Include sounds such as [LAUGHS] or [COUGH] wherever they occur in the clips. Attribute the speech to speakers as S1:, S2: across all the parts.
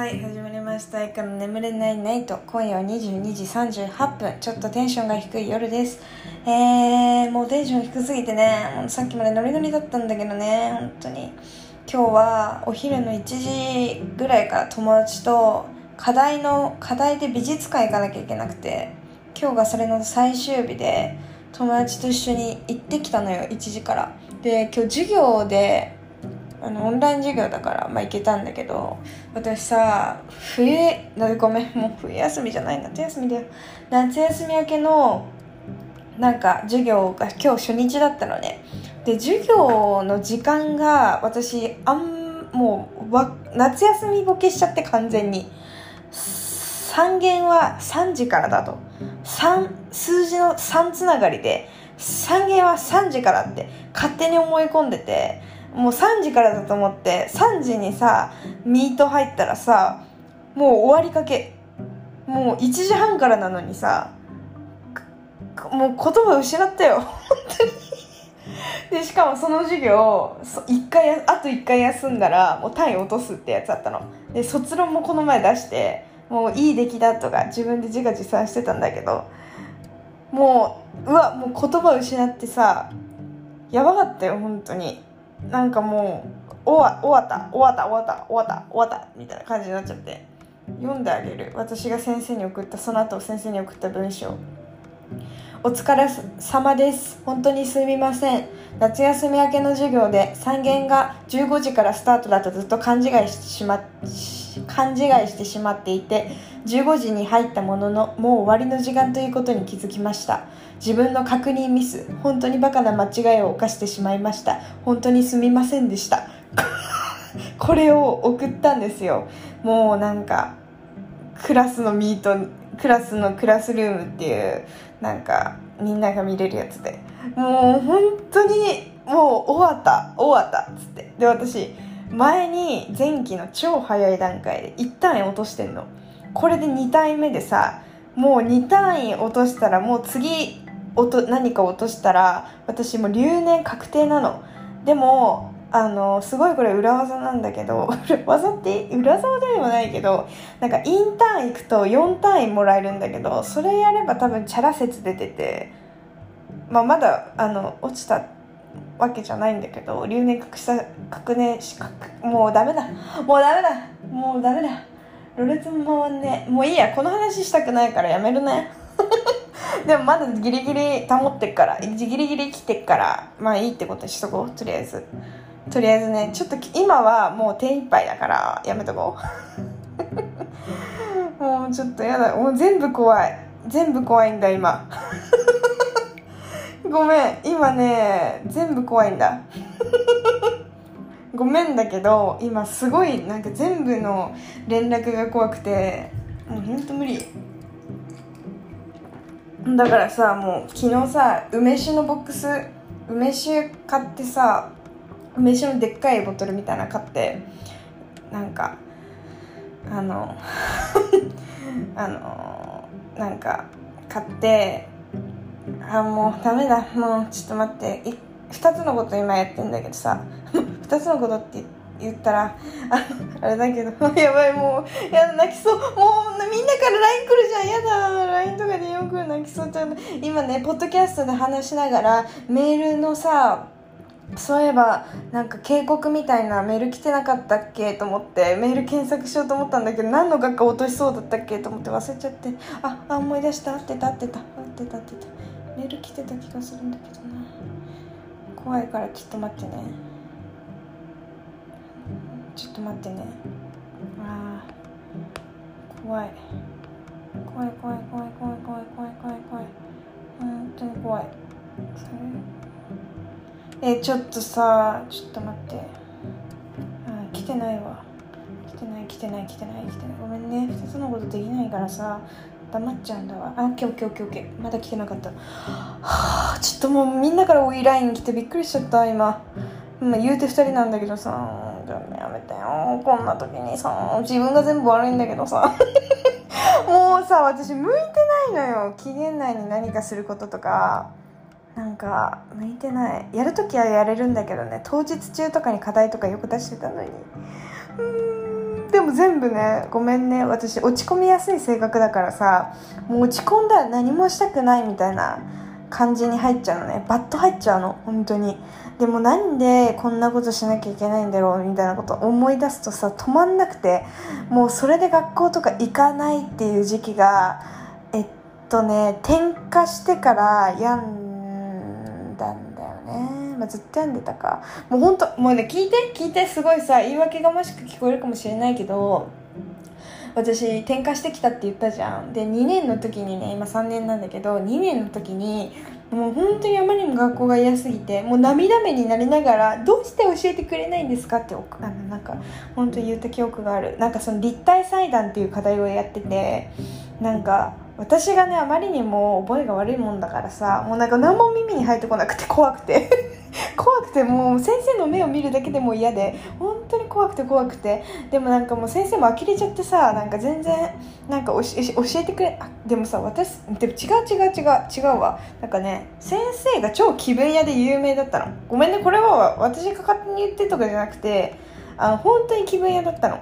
S1: はい始まりました。いかの眠れないナイト。今夜は22時38分。ちょっとテンションが低い夜です。えー、もうテンション低すぎてね。さっきまでノリノリだったんだけどね。本当に。今日はお昼の1時ぐらいから友達と課題の課題で美術館行かなきゃいけなくて今日がそれの最終日で友達と一緒に行ってきたのよ1時から。で今日授業であのオンライン授業だから、まあ、行けたんだけど私さ冬なごめんもう冬休みじゃない夏休みだよ。夏休み明けのなんか授業が今日初日だったのね。で授業の時間が私あんもうわ夏休みボケしちゃって完全に。3限は3時からだと。3数字の3つながりで3限は3時からって勝手に思い込んでてもう3時からだと思って3時にさミート入ったらさもう終わりかけ。もう1時半からなのにさもう言葉失ったよ。本当に。でしかもその授業1回あと1回休んだらもう単位落とすってやつだったの。で卒論もこの前出してもういい出来だとか自分で自画自賛してたんだけどもううわもう言葉失ってさやばかったよ本当に。なんかもう終わった。終わった。終わった。終わった。終わった。みたいな感じになっちゃって。読んであげる。私が先生に送ったその後先生に送った文章。お疲れ様です。本当にすみません。夏休み明けの授業で3限が15時からスタートだとずっと勘違いしてしま勘違いしてしまっていて15時に入ったもののもう終わりの時間ということに気づきました。自分の確認ミス本当にバカな間違いを犯してしまいました。本当にすみませんでした。[LAUGHS] これを送ったんですよ。もうなんかクラスのミートクラスのクラスルームっていうなんかみんなが見れるやつで。もう本当にもう終わった終わったっつって。で私前に前期の超早い段階で1単位落としてんの。これで2単位目でさもう2単位落としたらもう次音何か落としたら私も留年確定なの。でもあのすごいこれ裏技なんだけど裏 [LAUGHS] 技って裏技ではないけどなんかインターン行くと4単位もらえるんだけどそれやれば多分チャラ説出てて、まあ、まだあの落ちたわけじゃないんだけど留年確した確年しもうダメだ。もうダメだ。もうダメだ。ろれつも回んねもういいや。この話したくないからやめるね。でもまだギリギリ保ってっからギリギリ来てっからまあいいってことにしとこうとりあえず。とりあえずねちょっと今はもう手一杯だからやめとこう。[LAUGHS] もうちょっとやだ。もう全部怖い。全部怖いんだ今。[LAUGHS] ごめん。今ね全部怖いんだ。[LAUGHS] ごめんだけど今すごいなんか全部の連絡が怖くてもうほんと無理。だからさもう昨日さ梅酒のボックス梅酒買ってさ梅酒のでっかいボトルみたいな買ってなんかあの [LAUGHS] あのなんか買ってあもうダメだもうちょっと待って2つのこと今やってんだけどさ [LAUGHS] 2つのことって言って言ったらああれだけど [LAUGHS] やばいもうやだ泣きそう。もうみんなから LINE 来るじゃん。やだ LINE とかでよく泣きそう。ちゃう今ねポッドキャストで話しながらメールのさそういえばなんか警告みたいなメール来てなかったっけ？と思ってメール検索しようと思ったんだけど何の学科落としそうだったっけ？と思って忘れちゃって。ああ思い出した。合ってた合ってた。合ってた合ってた。メール来てた気がするんだけどな。怖いからちょっと待ってね。ちょっと待ってね。あ怖い。怖い怖い怖い怖い怖い怖い怖い怖い。本当に怖い。えちょっとさちょっと待って。あ来てないわ。来てない来てない来てない来てない。ごめんね。2つのことできないからさ黙っちゃうんだわ。あオッケーオッケーオッケーまだ来てなかった。はあちょっともうみんなからおいライン来てびっくりしちゃった今。まあ、言うて2人なんだけどさやめてよ。こんな時にさ自分が全部悪いんだけどさ。[LAUGHS] もうさ私向いてないのよ。期限内に何かすることとか。なんか向いてない。やるときはやれるんだけどね。当日中とかに課題とかよく出してたのに。うんでも全部ねごめんね。私落ち込みやすい性格だからさもう落ち込んだら何もしたくないみたいな。感じに入っちゃうのね。バッと入っちゃうの。本当に。でもなんでこんなことしなきゃいけないんだろうみたいなこと思い出すとさ止まんなくて。もうそれで学校とか行かないっていう時期がえっとね転科してから病んだんだよね、まあ、ずっと病んでたか。もうほんともうね聞いて聞いて。すごいさ言い訳がましく聞こえるかもしれないけど私転科してきたって言ったじゃんで2年の時にね今3年なんだけど2年の時にもう本当にあまりにも学校が嫌すぎてもう涙目になりながら「どうして教えてくれないんですか?」ってあのなんか本当に言った記憶があるなんかその立体裁断っていう課題をやっててなんか私がねあまりにも覚えが悪いもんだからさもうなんか何も耳に入ってこなくて怖くて [LAUGHS] 怖くてもう先生の目を見るだけでも嫌で本当に怖くて怖くて。でもなんかもう先生も呆れちゃってさなんか全然なんか教えてくれあでもさ私でも違う違う違う違うわ。なんかね先生が超気分屋で有名だったの。ごめんねこれは私が勝手に言ってとかじゃなくてあ本当に気分屋だったの。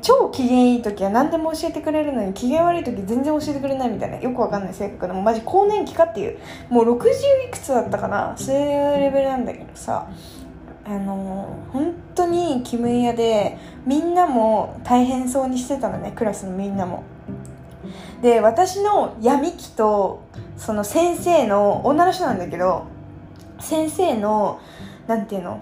S1: 超機嫌いい時は何でも教えてくれるのに機嫌悪い時全然教えてくれないみたいな。よくわかんない性格でもマジ更年期かっていう。もう60いくつだったかな。そういうレベルなんだけどさ。あの本当に気分屋でみんなも大変そうにしてたのね。クラスのみんなも。で私の闇期とその先生の女の人なんだけど先生のなんていうの？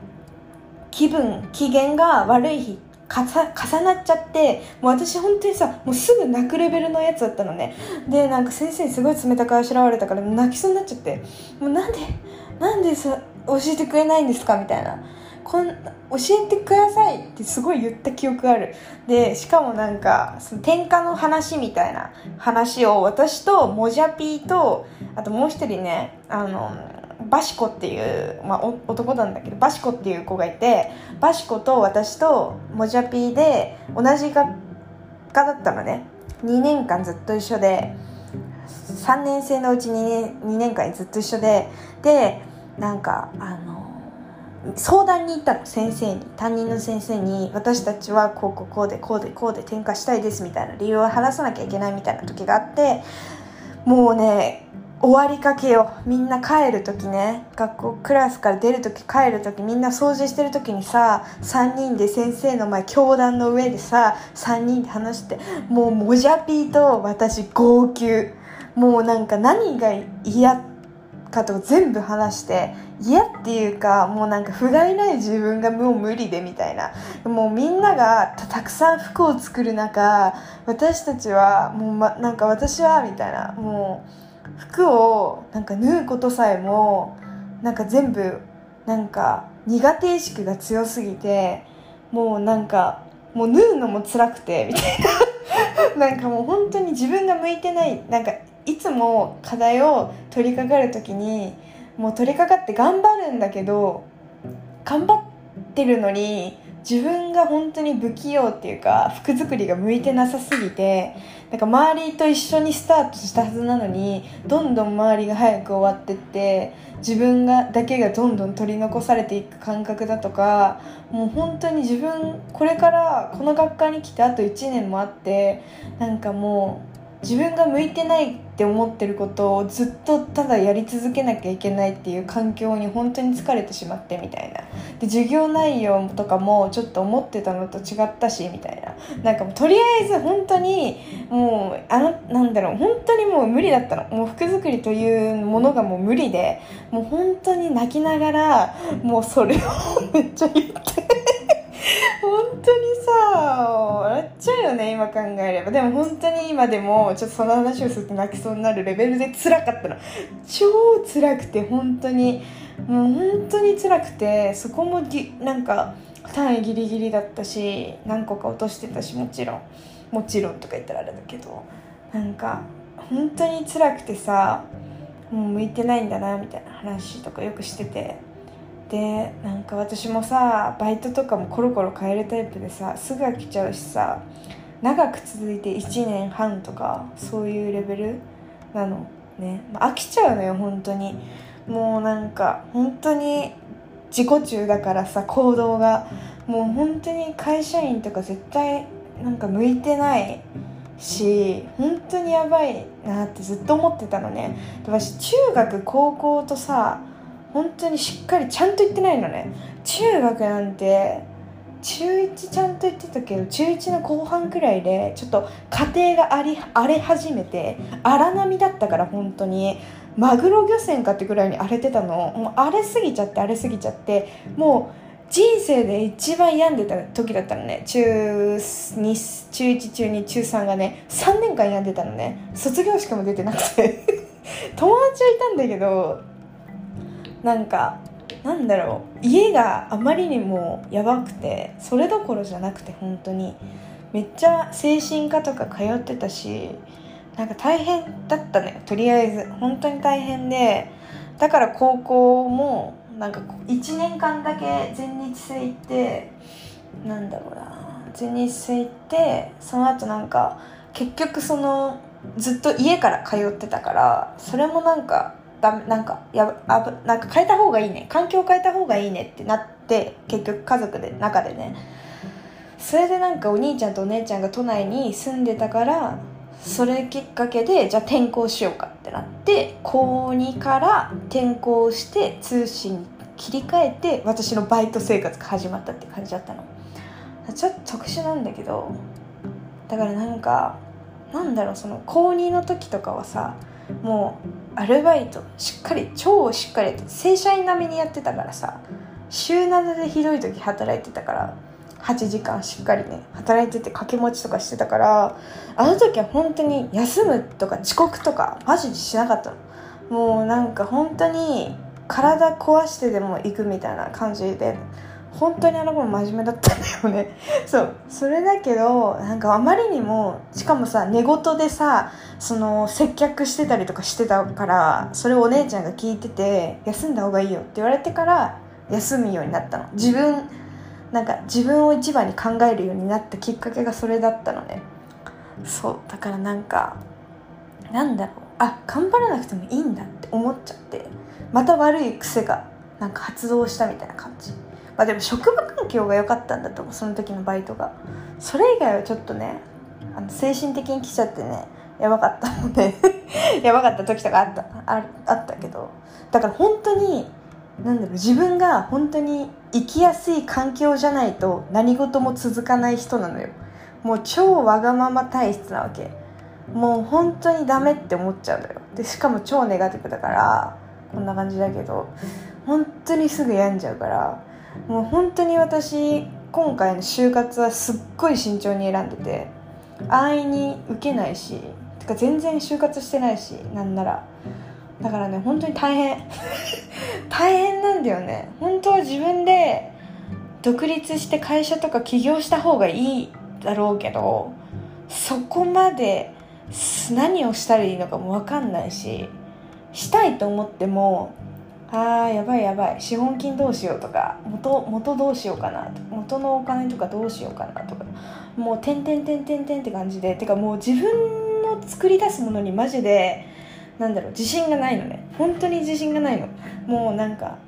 S1: 気分機嫌が悪い日重なっちゃってもう私本当にさもうすぐ泣くレベルのやつだったのね。でなんか先生にすごい冷たくあしらわれたから泣きそうになっちゃって。もうなんでなんでさ教えてくれないんですかみたいな。こん教えてくださいってすごい言った記憶がある。でしかもなんかその天下の話みたいな話を私とモジャピーとあともう一人ねあのバシコっていう、まあ、男なんだけどバシコっていう子がいてバシコと私とモジャピーで同じ学科だったのね。2年間ずっと一緒で3年生のうち 2, 年2年間ずっと一緒ででなんかあの相談に行ったの先生に。担任の先生に私たちはこうこうこうでこうでこうで転科したいですみたいな。理由を話さなきゃいけないみたいな時があってもうね終わりかけよみんな帰る時ね。学校クラスから出る時帰る時みんな掃除してる時にさ3人で先生の前教壇の上でさ3人で話してもうモジャピーと私号泣。もうなんか何が嫌かと全部話して嫌っていうかもうなんか不甲斐ない自分がもう無理でみたいな。もうみんながたくさん服を作る中私たちはもう、ま、なんか私はみたいな。もう服をなんか縫うことさえもなんか全部なんか苦手意識が強すぎてもうなんかもう縫うのも辛くてみたいな。[LAUGHS] なんかもう本当に自分が向いてないなんかいつも課題を取り掛かる時にもう取り掛かって頑張るんだけど頑張ってるのに自分が本当に不器用っていうか服作りが向いてなさすぎてなんか周りと一緒にスタートしたはずなのにどんどん周りが早く終わってって自分がだけがどんどん取り残されていく感覚だとかもう本当に自分これからこの学科に来てあと1年もあってなんかもう自分が向いてないって思ってることをずっとただやり続けなきゃいけないっていう環境に本当に疲れてしまってみたいな。で授業内容とかもちょっと思ってたのと違ったしみたいな。なんかもうとりあえず本当にもうあのなんだろう本当にもう無理だったの。もう服作りというものがもう無理でもう本当に泣きながらもうそれをめっちゃ言って。本当にさ笑っちゃうよね今考えれば。でも本当に今でもちょっとその話をすると泣きそうになるレベルで辛かったの。超辛くて本当に。もう本当に辛くてそこもぎなんか単位ギリギリだったし何個か落としてたしもちろん。もちろんとか言ったらあれだけど。なんか本当に辛くてさもう向いてないんだなみたいな話とかよくしてて。でなんか私もさバイトとかもコロコロ変えるタイプでさすぐ飽きちゃうしさ長く続いて1年半とかそういうレベルなのね、まあ、飽きちゃうのよ本当に。もうなんか本当に自己中だからさ行動が。もう本当に会社員とか絶対なんか向いてないし本当にやばいなってずっと思ってたのね。私中学高校とさ本当にしっかりちゃんと行ってないのね。中学なんて中1ちゃんと言ってたけど中1の後半くらいでちょっと家庭が荒れ荒れ始めて荒波だったから本当に。マグロ漁船かってぐらいに荒れてたの。もう荒れすぎちゃって荒れすぎちゃって。もう人生で一番病んでた時だったのね。中2中1中2中3がね3年間病んでたのね。卒業式も出てなくて。[LAUGHS] 友達はいたんだけどなんかなんだろう。家があまりにもやばくてそれどころじゃなくて本当に。めっちゃ精神科とか通ってたしなんか大変だったのよとりあえず本当に大変でだから高校もなんか1年間だけ全日制行ってなんだろうな。全日制行ってその後なんか結局そのずっと家から通ってたからそれもなんかダメなんかやあなんか変えた方がいいね。環境変えた方がいいねってなって結局家族で中でね。それでなんかお兄ちゃんとお姉ちゃんが都内に住んでたからそれきっかけでじゃあ転校しようかってなって高2から転校して通信に切り替えて私のバイト生活が始まったって感じだったの。ちょっと特殊なんだけどだからなんかなんだろうその高2の時とかはさもうアルバイトしっかり超しっかり正社員並みにやってたからさ週7でひどい時働いてたから8時間しっかりね働いてて掛け持ちとかしてたからあの時は本当に休むとか遅刻とかマジでしなかったの。もうなんか本当に体壊してでも行くみたいな感じで本当にあの頃真面目だったんだよね。[LAUGHS] そう。それだけどなんかあまりにもしかもさ寝言でさその接客してたりとかしてたからそれをお姉ちゃんが聞いてて休んだ方がいいよって言われてから休むようになったの。自分なんか自分を一番に考えるようになったきっかけがそれだったのね。そう。だからなんかなんだろう。あ頑張らなくてもいいんだって思っちゃってまた悪い癖がなんか発動したみたいな感じ。まあでも職場環境が良かったんだと思うその時のバイトが。それ以外はちょっとねあの精神的に来ちゃってねやばかったので [LAUGHS] やばかった時とかあったああったけど。だから本当になんだろう自分が本当に生きやすい環境じゃないと何事も続かない人なのよ。もう超わがまま体質なわけ。もう本当にダメって思っちゃうのよ。でしかも超ネガティブだからこんな感じだけど本当にすぐ病んじゃうから。もう本当に私今回の就活はすっごい慎重に選んでて安易に受けないしてか全然就活してないしなんなら。だからね本当に大変。[LAUGHS] 大変なんだよね。本当は自分で独立して会社とか起業した方がいいだろうけどそこまで何をしたらいいのかも分かんないししたいと思ってもあーやばいやばい。資本金どうしようとか元元どうしようかな。と元のお金とかどうしようかなとか。もうてんてんてんてんてんって感じで。てかもう自分の作り出すものにマジでなんだろう自信がないのね。本当に自信がないの。もうなんか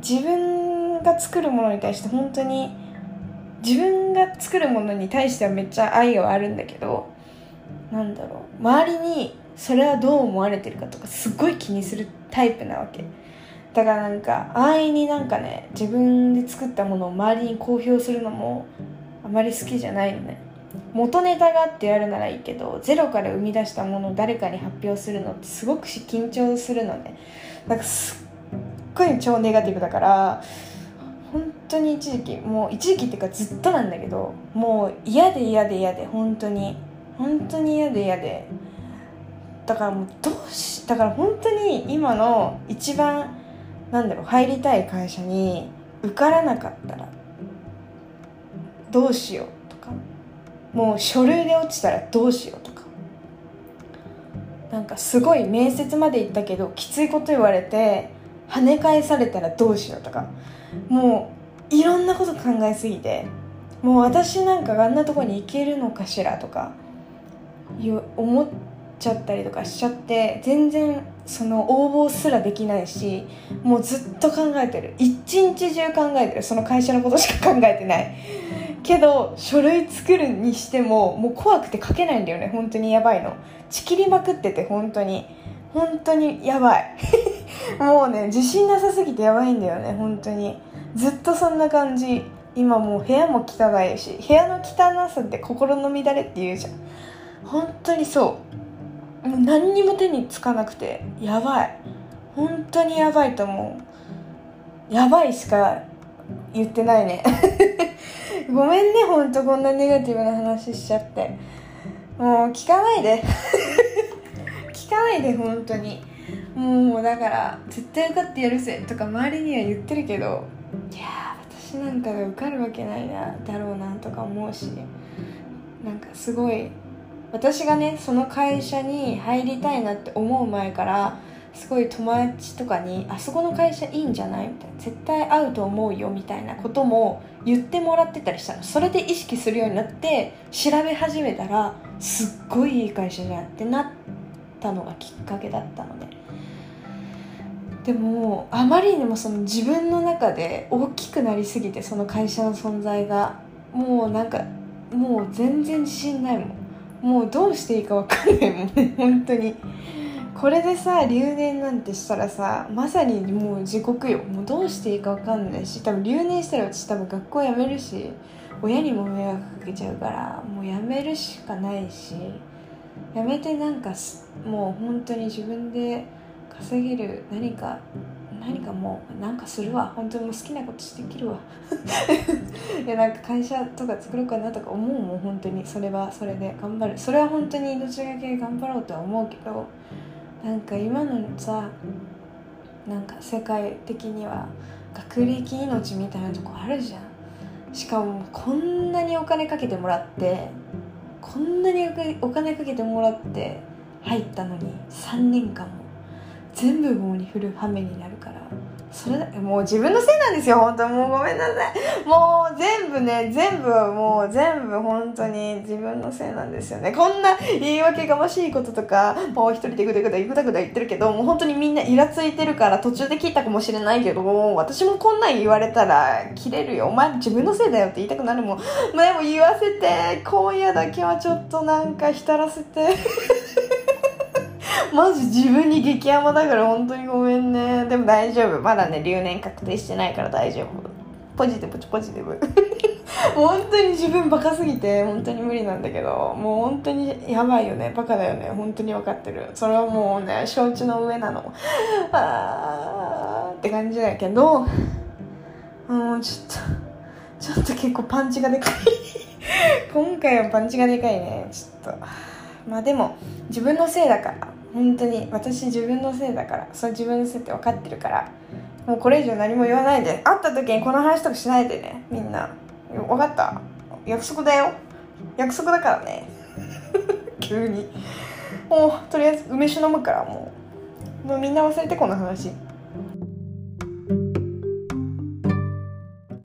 S1: 自分が作るものに対して本当に自分が作るものに対してはめっちゃ愛はあるんだけどなんだろう。周りにそれはどう思われてるかとかすっごい気にするタイプなわけ。だからなんか安易になんかね自分で作ったものを周りに公表するのもあまり好きじゃないのね。元ネタがあってやるならいいけどゼロから生み出したものを誰かに発表するのってすごく緊張するのね。なんかすっごい超ネガティブだから本当に一時期もう一時期っていうかずっとなんだけどもう嫌で嫌で嫌で本当に本当に嫌で嫌で。だからもうどうしだから本当に今の一番なんだろう入りたい会社に受からなかったらどうしようとかもう書類で落ちたらどうしようとか。なんかすごい面接まで行ったけどきついこと言われて跳ね返されたらどうしようとか。もういろんなこと考えすぎてもう私なんかがあんなとこに行けるのかしらとか思っちゃったりとかしちゃって全然その応募すらできないしもうずっと考えてる。一日中考えてる。その会社のことしか考えてない。けど書類作るにしてももう怖くて書けないんだよね。本当にやばいの。ちきりまくってて本当に。本当にやばい。[LAUGHS] もうね自信なさすぎてやばいんだよね。本当に。ずっとそんな感じ。今もう部屋も汚いし部屋の汚さって心の乱れって言うじゃん。本当にそう。もう何にも手につかなくてやばい。本当にやばいと思う。やばいしか言ってないね。[LAUGHS] ごめんねほんとこんなネガティブな話しちゃって。もう聞かないで。[LAUGHS] 聞かないで本当に。もうだから絶対受かってやるぜとか周りには言ってるけどいや私なんかが受かるわけないなだろうなとか思うし。なんかすごい私がねその会社に入りたいなって思う前からすごい友達とかに「あそこの会社いいんじゃない?」みたいな「絶対合うと思うよ」みたいなことも言ってもらってたりしたの。それで意識するようになって調べ始めたらすっごいいい会社じゃんってなったのがきっかけだったので。でもあまりにもその自分の中で大きくなりすぎてその会社の存在がもうなんかもう全然自信ないもん。もうどうしていいか分かんないもんね。[LAUGHS] 本当に。これでさ留年なんてしたらさまさにもう地獄よ。もうどうしていいか分かんないし多分留年したら私多分学校辞めるし親にも迷惑かけちゃうからもう辞めるしかないし辞めてなんかもう本当に自分で稼げる何か何かもうなんかするわ。本当にもう好きなことしてきるわ。[LAUGHS] いやなんか会社とか作ろうかなとか思うもん本当に。それはそれで頑張る。それは本当に命がけ頑張ろうとは思うけどなんか今のさなんか世界的には学歴命みたいなとこあるじゃん。しかもこんなにお金かけてもらってこんなにお金かけてもらって入ったのに3年間も全部棒に振る羽目になるから。それもう自分のせいなんですよ本当もうごめんなさい。もう全部ね全部もう全部本当に自分のせいなんですよね。こんな言い訳がましいこととかもう一人でぐだぐだぐだぐだ言ってるけどもう本当にみんなイラついてるから途中で聞いたかもしれないけどもう私もこんなん言われたら切れるよ。お前自分のせいだよって言いたくなるもん。まあでも言わせて今夜だけはちょっとなんか浸らせて。[LAUGHS] マジ自分に激甘だから本当にごめんね。でも大丈夫。まだね留年確定してないから大丈夫。ポジティブポジティブ。[LAUGHS] 本当に自分バカすぎて本当に無理なんだけど。もう本当にやばいよね。バカだよね。本当に分かってる。それはもうね承知の上なの。あーって感じだけど。もうちょっとちょっと結構パンチがでかい。[LAUGHS] 今回はパンチがでかいね。ちょっと。まあでも自分のせいだから。本当に私自分のせいだからそう自分のせいって分かってるからもうこれ以上何も言わないで会った時にこの話とかしないでねみんな。分かった？約束だよ。約束だからね。[LAUGHS] 急に。もうとりあえず梅酒飲むからもう。もうみんな忘れてこの話。